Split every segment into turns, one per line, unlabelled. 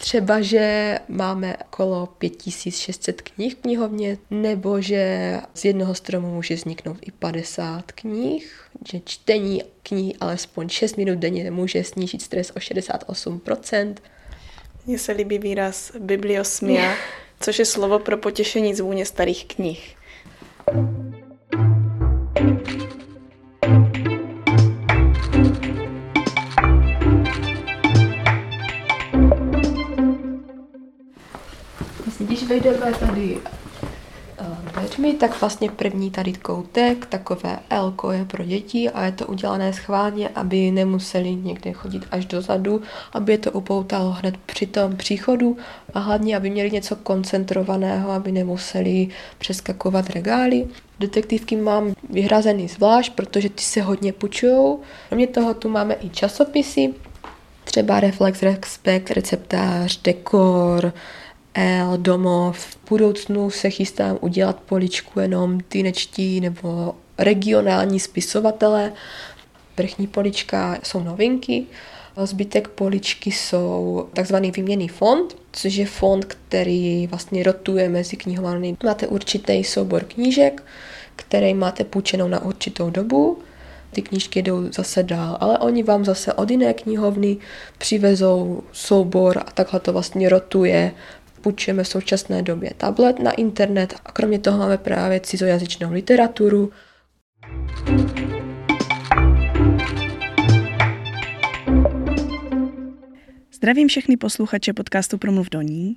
Třeba, že máme okolo 5600 knih v knihovně, nebo že z jednoho stromu může vzniknout i 50 knih, že čtení knihy alespoň 6 minut denně může snížit stres o 68%.
Mně se líbí výraz bibliosmia, což je slovo pro potěšení zvůně starých knih.
Když vejdeme tady dveřmi, tak vlastně první tady koutek, takové L je pro děti a je to udělané schválně, aby nemuseli někde chodit až dozadu, aby je to upoutalo hned při tom příchodu a hlavně, aby měli něco koncentrovaného, aby nemuseli přeskakovat regály. Detektivky mám vyhrazený zvlášť, protože ty se hodně půjčují. Kromě toho tu máme i časopisy, třeba Reflex, Respekt, receptář, dekor, El, domov. V budoucnu se chystám udělat poličku jenom tynečtí nebo regionální spisovatele. Vrchní polička jsou novinky. Zbytek poličky jsou takzvaný výměný fond, což je fond, který vlastně rotuje mezi knihovnami. Máte určitý soubor knížek, který máte půjčenou na určitou dobu. Ty knížky jdou zase dál, ale oni vám zase od jiné knihovny přivezou soubor a takhle to vlastně rotuje půjčujeme v současné době tablet na internet a kromě toho máme právě cizojazyčnou literaturu.
Zdravím všechny posluchače podcastu Promluv do ní.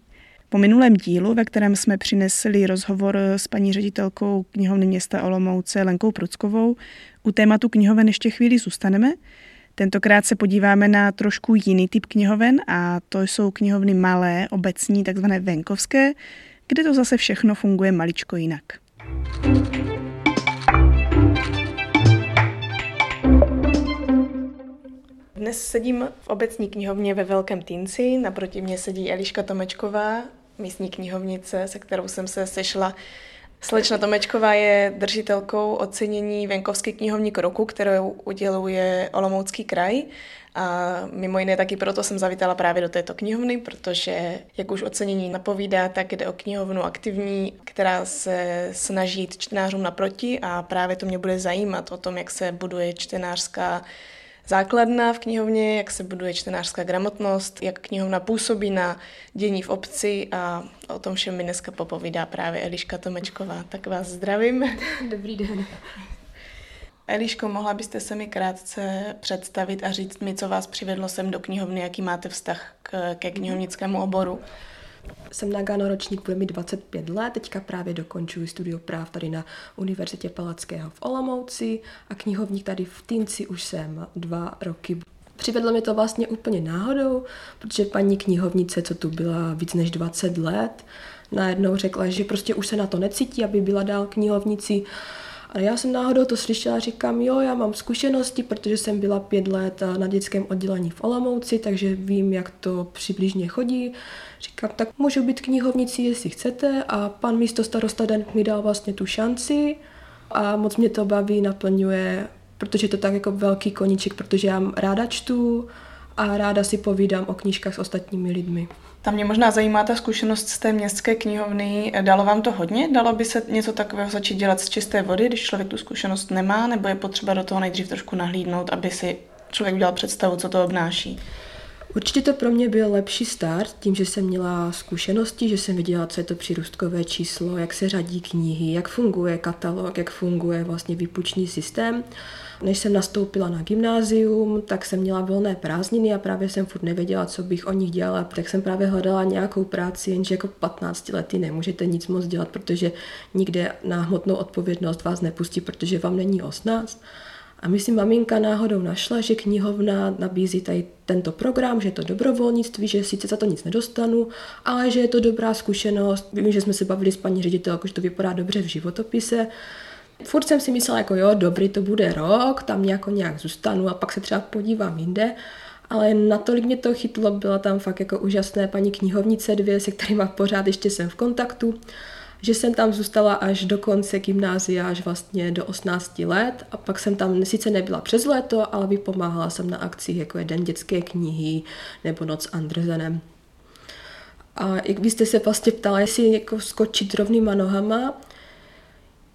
Po minulém dílu, ve kterém jsme přinesli rozhovor s paní ředitelkou knihovny města Olomouce Lenkou Pruckovou, u tématu knihoven ještě chvíli zůstaneme, Tentokrát se podíváme na trošku jiný typ knihoven a to jsou knihovny malé, obecní, takzvané venkovské, kde to zase všechno funguje maličko jinak.
Dnes sedím v obecní knihovně ve Velkém Týnci, naproti mě sedí Eliška Tomečková, místní knihovnice, se kterou jsem se sešla Slečna Tomečková je držitelkou ocenění Venkovský knihovník roku, kterou uděluje Olomoucký kraj. A mimo jiné taky proto jsem zavítala právě do této knihovny, protože, jak už ocenění napovídá, tak jde o knihovnu aktivní, která se snaží jít čtenářům naproti a právě to mě bude zajímat o tom, jak se buduje čtenářská základna v knihovně, jak se buduje čtenářská gramotnost, jak knihovna působí na dění v obci a o tom všem mi dneska popovídá právě Eliška Tomečková. Tak vás zdravím.
Dobrý den.
Eliško, mohla byste se mi krátce představit a říct mi, co vás přivedlo sem do knihovny, jaký máte vztah k, ke knihovnickému oboru?
Jsem na Gano ročník, bude mi 25 let, teďka právě dokončuji studio práv tady na Univerzitě Palackého v Olomouci a knihovník tady v Týnci už jsem dva roky. Přivedlo mě to vlastně úplně náhodou, protože paní knihovnice, co tu byla víc než 20 let, najednou řekla, že prostě už se na to necítí, aby byla dál knihovnici a já jsem náhodou to slyšela, říkám, jo, já mám zkušenosti, protože jsem byla pět let na dětském oddělení v Olomouci, takže vím, jak to přibližně chodí. Říkám, tak můžu být knihovnici, jestli chcete a pan místo starosta Den mi dal vlastně tu šanci a moc mě to baví, naplňuje, protože to tak jako velký koníček, protože já ráda čtu a ráda si povídám o knížkách s ostatními lidmi.
Tam mě možná zajímá ta zkušenost z té městské knihovny. Dalo vám to hodně? Dalo by se něco takového začít dělat z čisté vody, když člověk tu zkušenost nemá, nebo je potřeba do toho nejdřív trošku nahlídnout, aby si člověk udělal představu, co to obnáší?
Určitě to pro mě byl lepší start, tím, že jsem měla zkušenosti, že jsem viděla, co je to přírůstkové číslo, jak se řadí knihy, jak funguje katalog, jak funguje vlastně výpuční systém. Než jsem nastoupila na gymnázium, tak jsem měla volné prázdniny a právě jsem furt nevěděla, co bych o nich dělala. Tak jsem právě hledala nějakou práci, jenže jako 15 lety nemůžete nic moc dělat, protože nikde na hmotnou odpovědnost vás nepustí, protože vám není 18. A myslím, maminka náhodou našla, že knihovna nabízí tady tento program, že je to dobrovolnictví, že sice za to nic nedostanu, ale že je to dobrá zkušenost. Vím, že jsme se bavili s paní ředitelkou, že to vypadá dobře v životopise. Furt jsem si myslela, jako jo, dobrý, to bude rok, tam nějak, nějak zůstanu a pak se třeba podívám jinde. Ale natolik mě to chytlo, byla tam fakt jako úžasné paní knihovnice dvě, se kterými pořád ještě jsem v kontaktu že jsem tam zůstala až do konce gymnázia, až vlastně do 18 let a pak jsem tam sice nebyla přes léto, ale vypomáhala jsem na akcích, jako je Den dětské knihy nebo Noc Andrzenem. A jak byste se vlastně ptala, jestli jako skočit rovnýma nohama,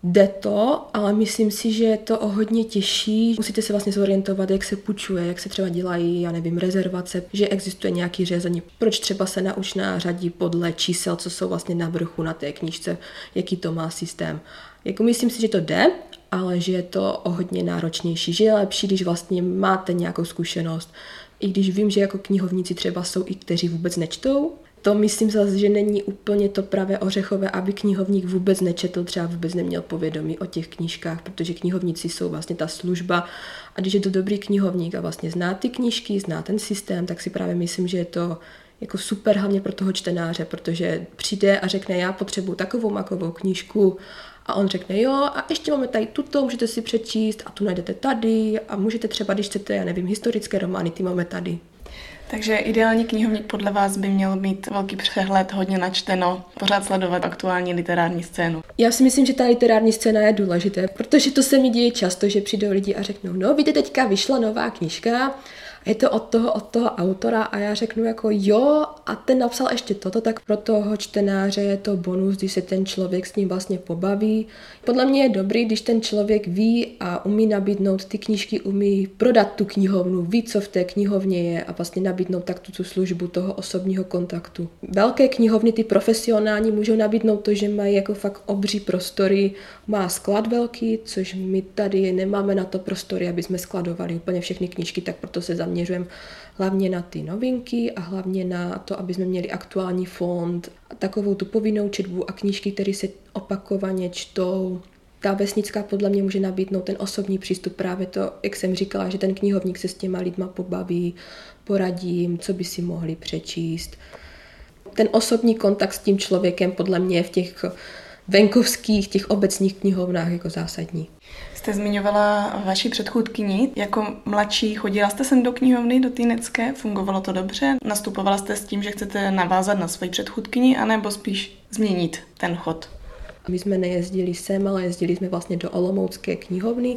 Jde to, ale myslím si, že je to o hodně těžší. Musíte se vlastně zorientovat, jak se půjčuje, jak se třeba dělají, já nevím, rezervace, že existuje nějaký řezení. Proč třeba se naučná řadí podle čísel, co jsou vlastně na vrchu na té knížce, jaký to má systém. Jako myslím si, že to jde, ale že je to o hodně náročnější, že je lepší, když vlastně máte nějakou zkušenost. I když vím, že jako knihovníci třeba jsou i kteří vůbec nečtou, to myslím zase, že není úplně to pravé ořechové, aby knihovník vůbec nečetl, třeba vůbec neměl povědomí o těch knížkách, protože knihovníci jsou vlastně ta služba a když je to dobrý knihovník a vlastně zná ty knížky, zná ten systém, tak si právě myslím, že je to jako super hlavně pro toho čtenáře, protože přijde a řekne, já potřebuji takovou makovou knížku a on řekne, jo, a ještě máme tady tuto, můžete si přečíst a tu najdete tady a můžete třeba, když chcete, já nevím, historické romány, ty máme tady.
Takže ideální knihovník podle vás by měl mít velký přehled, hodně načteno, pořád sledovat aktuální literární scénu.
Já si myslím, že ta literární scéna je důležité, protože to se mi děje často, že přijdou lidi a řeknou, no víte, teďka vyšla nová knižka je to od toho, od toho autora a já řeknu jako jo a ten napsal ještě toto, tak pro toho čtenáře je to bonus, když se ten člověk s ním vlastně pobaví. Podle mě je dobrý, když ten člověk ví a umí nabídnout ty knížky, umí prodat tu knihovnu, ví, co v té knihovně je a vlastně nabídnout tak tu službu toho osobního kontaktu. Velké knihovny, ty profesionální, můžou nabídnout to, že mají jako fakt obří prostory, má sklad velký, což my tady nemáme na to prostory, aby jsme skladovali úplně všechny knížky, tak proto se zaměřujeme hlavně na ty novinky a hlavně na to, aby jsme měli aktuální fond, takovou tu povinnou četbu a knížky, které se opakovaně čtou. Ta vesnická podle mě může nabídnout ten osobní přístup, právě to, jak jsem říkala, že ten knihovník se s těma lidma pobaví, poradí co by si mohli přečíst. Ten osobní kontakt s tím člověkem podle mě v těch venkovských, těch obecních knihovnách jako zásadní.
Jste zmiňovala vaši předchůdkyni. Jako mladší chodila jste sem do knihovny, do Týnecké? Fungovalo to dobře? Nastupovala jste s tím, že chcete navázat na svoji předchůdkyni, anebo spíš změnit ten chod?
My jsme nejezdili sem, ale jezdili jsme vlastně do Olomoucké knihovny.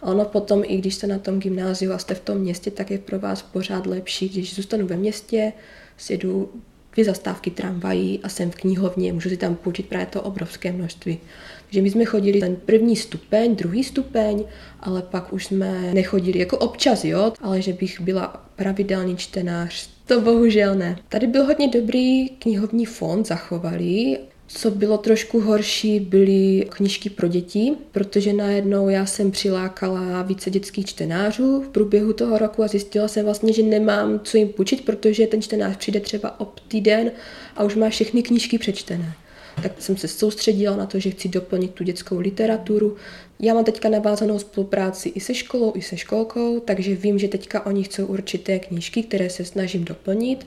Ono potom, i když jste na tom gymnáziu a jste v tom městě, tak je pro vás pořád lepší, když zůstanu ve městě, sjedu dvě zastávky tramvají a jsem v knihovně, můžu si tam půjčit právě to obrovské množství. Takže my jsme chodili ten první stupeň, druhý stupeň, ale pak už jsme nechodili jako občas, jo, ale že bych byla pravidelný čtenář, to bohužel ne. Tady byl hodně dobrý knihovní fond, zachovali, co bylo trošku horší, byly knížky pro děti, protože najednou já jsem přilákala více dětských čtenářů v průběhu toho roku a zjistila jsem vlastně, že nemám co jim půjčit, protože ten čtenář přijde třeba ob týden a už má všechny knížky přečtené. Tak jsem se soustředila na to, že chci doplnit tu dětskou literaturu. Já mám teďka navázanou spolupráci i se školou, i se školkou, takže vím, že teďka oni chcou určité knížky, které se snažím doplnit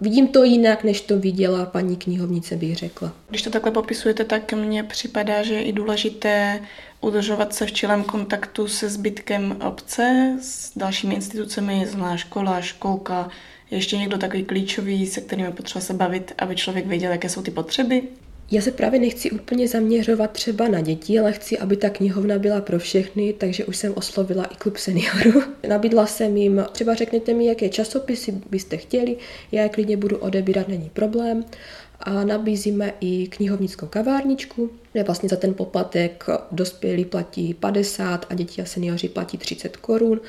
Vidím to jinak, než to viděla paní knihovnice, bych řekla.
Když to takhle popisujete, tak mně připadá, že je i důležité udržovat se v čilém kontaktu se zbytkem obce, s dalšími institucemi, zná škola, školka, ještě někdo takový klíčový, se kterým je potřeba se bavit, aby člověk věděl, jaké jsou ty potřeby.
Já se právě nechci úplně zaměřovat třeba na děti, ale chci, aby ta knihovna byla pro všechny, takže už jsem oslovila i klub seniorů. Nabídla jsem jim, třeba řekněte mi, jaké časopisy byste chtěli, já je klidně budu odebírat, není problém. A nabízíme i knihovnickou kavárničku, kde vlastně za ten poplatek dospělí platí 50 a děti a seniori platí 30 korun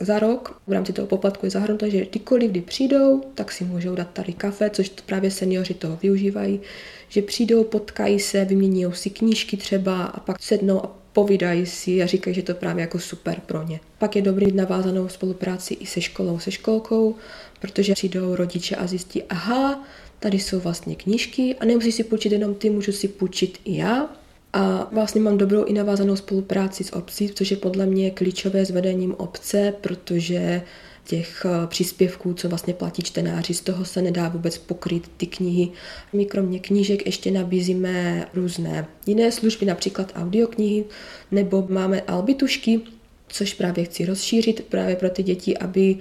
za rok. V rámci toho poplatku je zahrnuto, že kdykoliv, kdy přijdou, tak si můžou dát tady kafe, což právě seniori toho využívají že přijdou, potkají se, vymění si knížky třeba a pak sednou a povídají si a říkají, že to je právě jako super pro ně. Pak je dobrý navázanou spolupráci i se školou, se školkou, protože přijdou rodiče a zjistí, aha, tady jsou vlastně knížky a nemusí si půjčit jenom ty, můžu si půjčit i já. A vlastně mám dobrou i navázanou spolupráci s obcí, což je podle mě klíčové s vedením obce, protože těch eh, příspěvků, co vlastně platí čtenáři, z toho se nedá vůbec pokryt ty knihy. My kromě knížek ještě nabízíme různé jiné služby, například audioknihy, nebo máme albitušky, což právě chci rozšířit právě pro ty děti, aby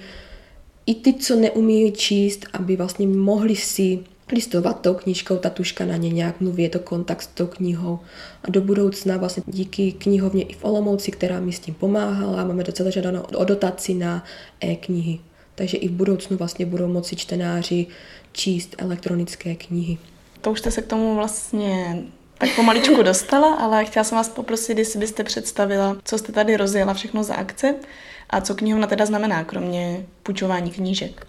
i ty, co neumí číst, aby vlastně mohli si listovat tou knížkou, ta tuška na ně nějak mluví, je to kontakt s tou knihou. A do budoucna vlastně díky knihovně i v Olomouci, která mi s tím pomáhala, máme docela žádáno o dotaci na e-knihy. takže i v budoucnu vlastně budou moci čtenáři číst elektronické knihy.
To už jste se k tomu vlastně tak pomaličku dostala, ale chtěla jsem vás poprosit, jestli byste představila, co jste tady rozjela všechno za akce a co knihovna teda znamená, kromě půjčování knížek.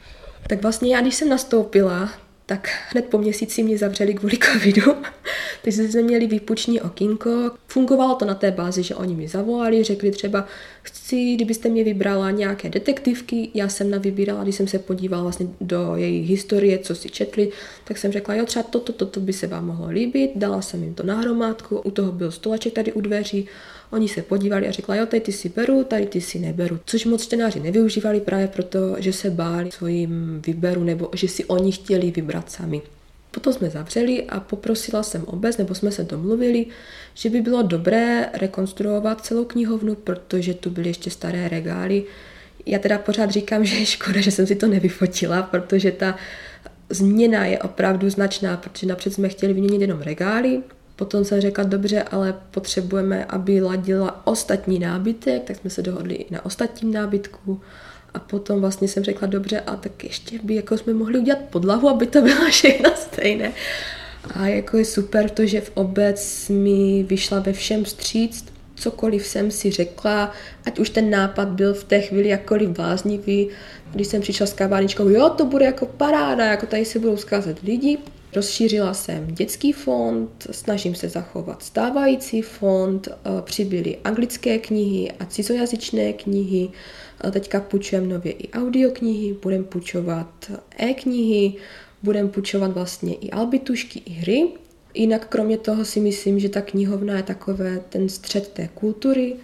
Tak vlastně já, když jsem nastoupila, tak hned po měsíci mě zavřeli kvůli covidu. Takže jsme měli výpuční okýnko. Fungovalo to na té bázi, že oni mi zavolali, řekli třeba, chci, kdybyste mě vybrala nějaké detektivky, já jsem na vybírala, když jsem se podívala vlastně do její historie, co si četli, tak jsem řekla, jo, třeba toto, toto by se vám mohlo líbit, dala jsem jim to na hromádku, u toho byl stoleček tady u dveří, Oni se podívali a řekla, jo, tady ty si beru, tady ty si neberu. Což moc čtenáři nevyužívali právě proto, že se báli svým výběru nebo že si oni chtěli vybrat sami. Potom jsme zavřeli a poprosila jsem obec, nebo jsme se domluvili, že by bylo dobré rekonstruovat celou knihovnu, protože tu byly ještě staré regály. Já teda pořád říkám, že je škoda, že jsem si to nevyfotila, protože ta změna je opravdu značná, protože napřed jsme chtěli vyměnit jenom regály, Potom jsem řekla, dobře, ale potřebujeme, aby ladila ostatní nábytek, tak jsme se dohodli i na ostatním nábytku. A potom vlastně jsem řekla, dobře, a tak ještě by jako jsme mohli udělat podlahu, aby to bylo všechno stejné. A jako je super to, že v obec mi vyšla ve všem stříct, cokoliv jsem si řekla, ať už ten nápad byl v té chvíli jakkoliv bláznivý, když jsem přišla s kavárničkou, jo, to bude jako paráda, jako tady se budou zkázat lidi, Rozšířila jsem dětský fond, snažím se zachovat stávající fond, eh, přibyly anglické knihy a cizojazyčné knihy, eh, teďka půjčujeme nově i audioknihy, budeme půjčovat e-knihy, budeme půjčovat vlastně i albitušky, i hry. Jinak kromě toho si myslím, že ta knihovna je takové ten střed té kultury,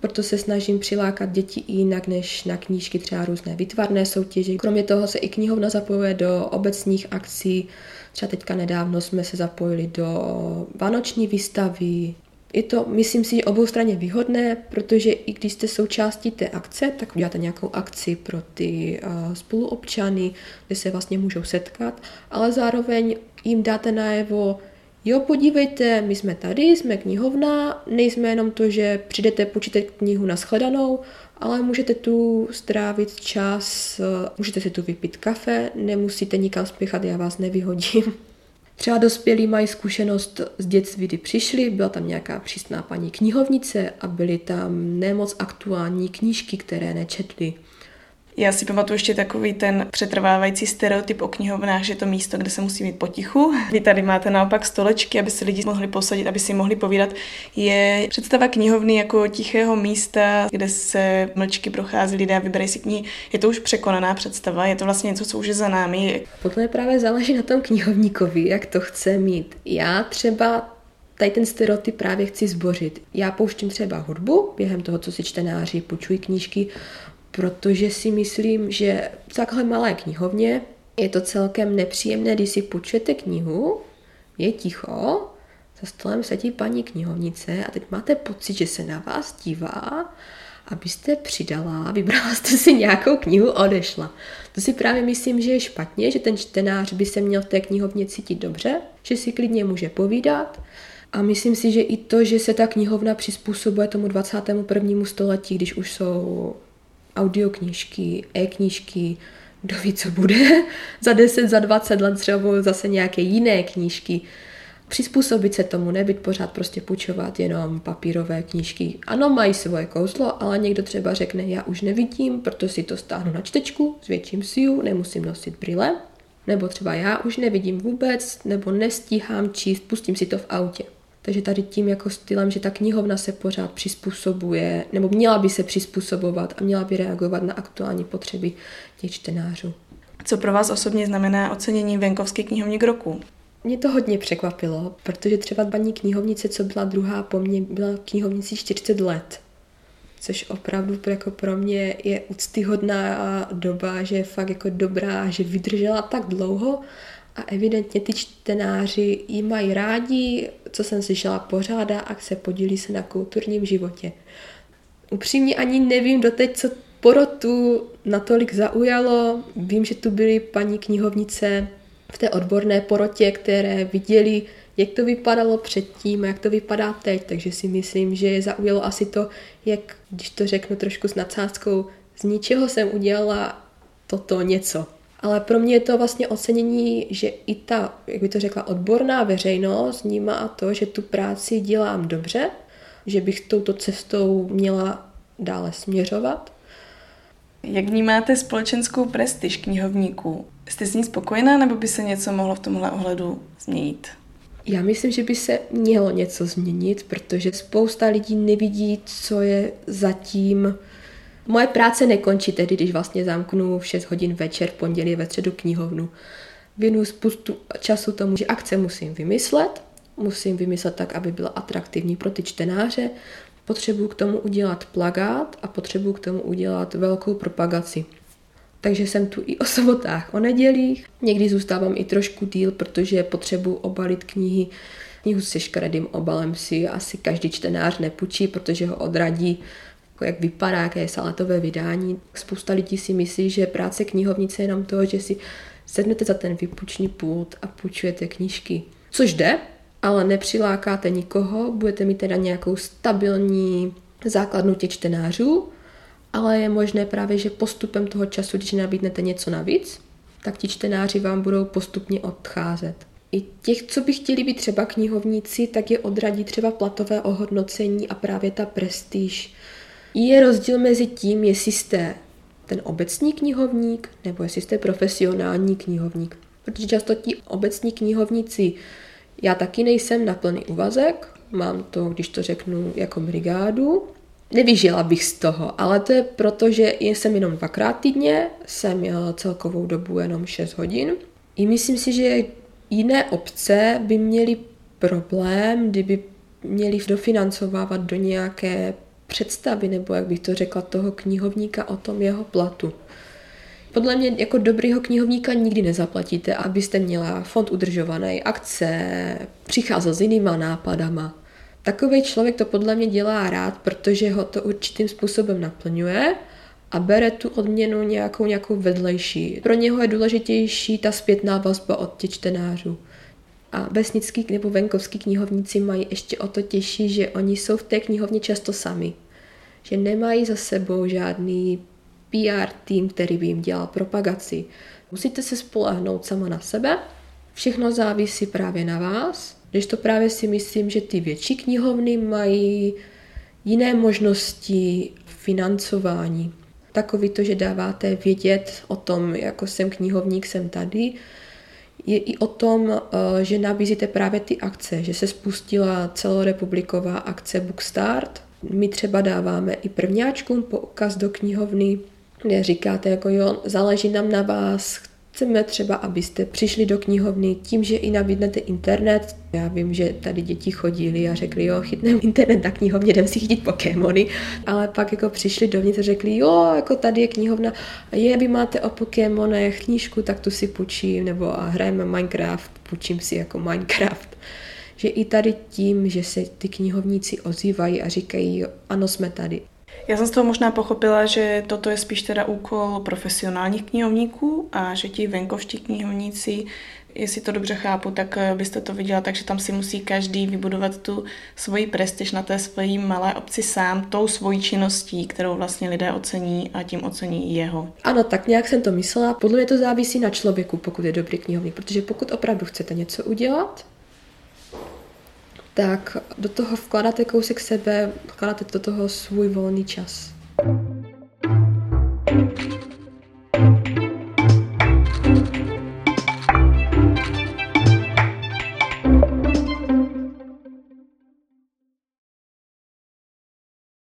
proto se snažím přilákat děti i jinak než na knížky, třeba různé vytvarné soutěže. Kromě toho se i knihovna zapojuje do obecních akcí, Třeba teďka nedávno jsme se zapojili do vánoční výstavy. Je to, myslím si, obou straně výhodné, protože i když jste součástí té akce, tak uděláte nějakou akci pro ty uh, spoluobčany, kde se vlastně můžou setkat, ale zároveň jim dáte najevo, jo, podívejte, my jsme tady, jsme knihovna, nejsme jenom to, že přijdete, počítat knihu na shledanou, ale můžete tu strávit čas, můžete si tu vypít kafe, nemusíte nikam spěchat, já vás nevyhodím. Třeba dospělí mají zkušenost z dětství, kdy přišli, byla tam nějaká přísná paní knihovnice a byly tam nemoc aktuální knížky, které nečetli.
Já si pamatuju ještě takový ten přetrvávající stereotyp o knihovnách, že to místo, kde se musí mít potichu. Vy tady máte naopak stolečky, aby se lidi mohli posadit, aby si mohli povídat. Je představa knihovny jako tichého místa, kde se mlčky prochází lidé a vyberají si knihy. Je to už překonaná představa? Je to vlastně něco, co už je za námi?
Podle právě záleží na tom knihovníkovi, jak to chce mít. Já třeba tady ten stereotyp právě chci zbořit. Já pouštím třeba hudbu během toho, co si čtenáři půjčují knížky, protože si myslím, že v takhle malé knihovně je to celkem nepříjemné, když si půjčujete knihu, je ticho, za stolem sedí paní knihovnice a teď máte pocit, že se na vás dívá, abyste přidala, vybrala jste si nějakou knihu, odešla. To si právě myslím, že je špatně, že ten čtenář by se měl v té knihovně cítit dobře, že si klidně může povídat, a myslím si, že i to, že se ta knihovna přizpůsobuje tomu 21. století, když už jsou audioknížky, e-knížky, kdo ví, co bude. za 10, za 20 let třeba budou zase nějaké jiné knížky. Přizpůsobit se tomu, nebyt pořád prostě půjčovat jenom papírové knížky. Ano, mají svoje kouzlo, ale někdo třeba řekne, já už nevidím, proto si to stáhnu na čtečku, zvětším si ju, nemusím nosit brýle. Nebo třeba já už nevidím vůbec, nebo nestíhám číst, pustím si to v autě. Takže tady tím jako stylem, že ta knihovna se pořád přizpůsobuje, nebo měla by se přizpůsobovat a měla by reagovat na aktuální potřeby těch čtenářů.
Co pro vás osobně znamená ocenění venkovské knihovník roku?
Mě to hodně překvapilo, protože třeba paní knihovnice, co byla druhá po mně, byla knihovnicí 40 let. Což opravdu jako pro mě je úctyhodná doba, že je fakt jako dobrá, že vydržela tak dlouho a evidentně ty čtenáři ji mají rádi, co jsem slyšela, pořádá a se podílí se na kulturním životě. Upřímně ani nevím doteď, co porotu natolik zaujalo. Vím, že tu byly paní knihovnice v té odborné porotě, které viděli, jak to vypadalo předtím a jak to vypadá teď, takže si myslím, že je zaujalo asi to, jak, když to řeknu trošku s nadsázkou, z ničeho jsem udělala toto něco. Ale pro mě je to vlastně ocenění, že i ta, jak by to řekla, odborná veřejnost vnímá to, že tu práci dělám dobře, že bych touto cestou měla dále směřovat.
Jak vnímáte společenskou prestiž knihovníků? Jste s ní spokojená, nebo by se něco mohlo v tomhle ohledu změnit?
Já myslím, že by se mělo něco změnit, protože spousta lidí nevidí, co je zatím. Moje práce nekončí tedy, když vlastně zamknu v 6 hodin večer, v pondělí ve středu knihovnu. Věnuju spoustu času tomu, že akce musím vymyslet, musím vymyslet tak, aby byla atraktivní pro ty čtenáře, potřebuju k tomu udělat plagát a potřebuju k tomu udělat velkou propagaci. Takže jsem tu i o sobotách, o nedělích. Někdy zůstávám i trošku díl, protože potřebuji obalit knihy. Knihu se škaredým obalem si asi každý čtenář nepůjčí, protože ho odradí, jak vypadá, jaké je saletové vydání. Spousta lidí si myslí, že práce knihovnice je jenom to, že si sednete za ten vypuční pult a půjčujete knížky. Což jde, ale nepřilákáte nikoho, budete mít teda nějakou stabilní základnu těch čtenářů, ale je možné právě, že postupem toho času, když nabídnete něco navíc, tak ti čtenáři vám budou postupně odcházet. I těch, co by chtěli být třeba knihovníci, tak je odradí třeba platové ohodnocení a právě ta prestiž. Je rozdíl mezi tím, jestli jste ten obecní knihovník nebo jestli jste profesionální knihovník. Protože často ti obecní knihovníci, já taky nejsem na plný úvazek, mám to, když to řeknu, jako brigádu, Nevyžila bych z toho, ale to je proto, že jsem jenom dvakrát týdně, jsem měla celkovou dobu jenom 6 hodin. I myslím si, že jiné obce by měly problém, kdyby měli dofinancovávat do nějaké představy, nebo jak bych to řekla, toho knihovníka o tom jeho platu. Podle mě jako dobrýho knihovníka nikdy nezaplatíte, abyste měla fond udržovaný, akce, přicházel s jinýma nápadama. Takový člověk to podle mě dělá rád, protože ho to určitým způsobem naplňuje a bere tu odměnu nějakou, nějakou vedlejší. Pro něho je důležitější ta zpětná vazba od těch čtenářů. A vesnický nebo venkovský knihovníci mají ještě o to těžší, že oni jsou v té knihovně často sami. Že nemají za sebou žádný PR tým, který by jim dělal propagaci. Musíte se spolehnout sama na sebe. Všechno závisí právě na vás když to právě si myslím, že ty větší knihovny mají jiné možnosti financování. Takový to, že dáváte vědět o tom, jako jsem knihovník, jsem tady, je i o tom, eh, že nabízíte právě ty akce, že se spustila celorepubliková akce Bookstart. My třeba dáváme i prvňáčkům poukaz do knihovny, kde říkáte, jako jo, záleží nám na vás, Chceme třeba, abyste přišli do knihovny tím, že i nabídnete internet. Já vím, že tady děti chodili a řekli, jo, chytneme internet na knihovně, jdem si chytit Pokémony. Ale pak jako přišli dovnitř a řekli, jo, jako tady je knihovna, je, vy máte o Pokémonech knížku, tak tu si půjčím, nebo a hrajeme Minecraft, půjčím si jako Minecraft že i tady tím, že se ty knihovníci ozývají a říkají, ano, jsme tady.
Já jsem z toho možná pochopila, že toto je spíš teda úkol profesionálních knihovníků a že ti venkovští knihovníci, jestli to dobře chápu, tak eh, byste to viděla, takže tam si musí každý vybudovat tu svoji prestiž na té své malé obci sám, tou svojí činností, kterou vlastně lidé ocení a tím ocení i jeho.
Ano, tak nějak jsem to myslela. Podle mě to závisí na člověku, pokud je dobrý knihovník, protože pokud opravdu chcete něco udělat, tak do toho vkládáte kousek sebe, vkládáte do toho svůj volný čas. thank you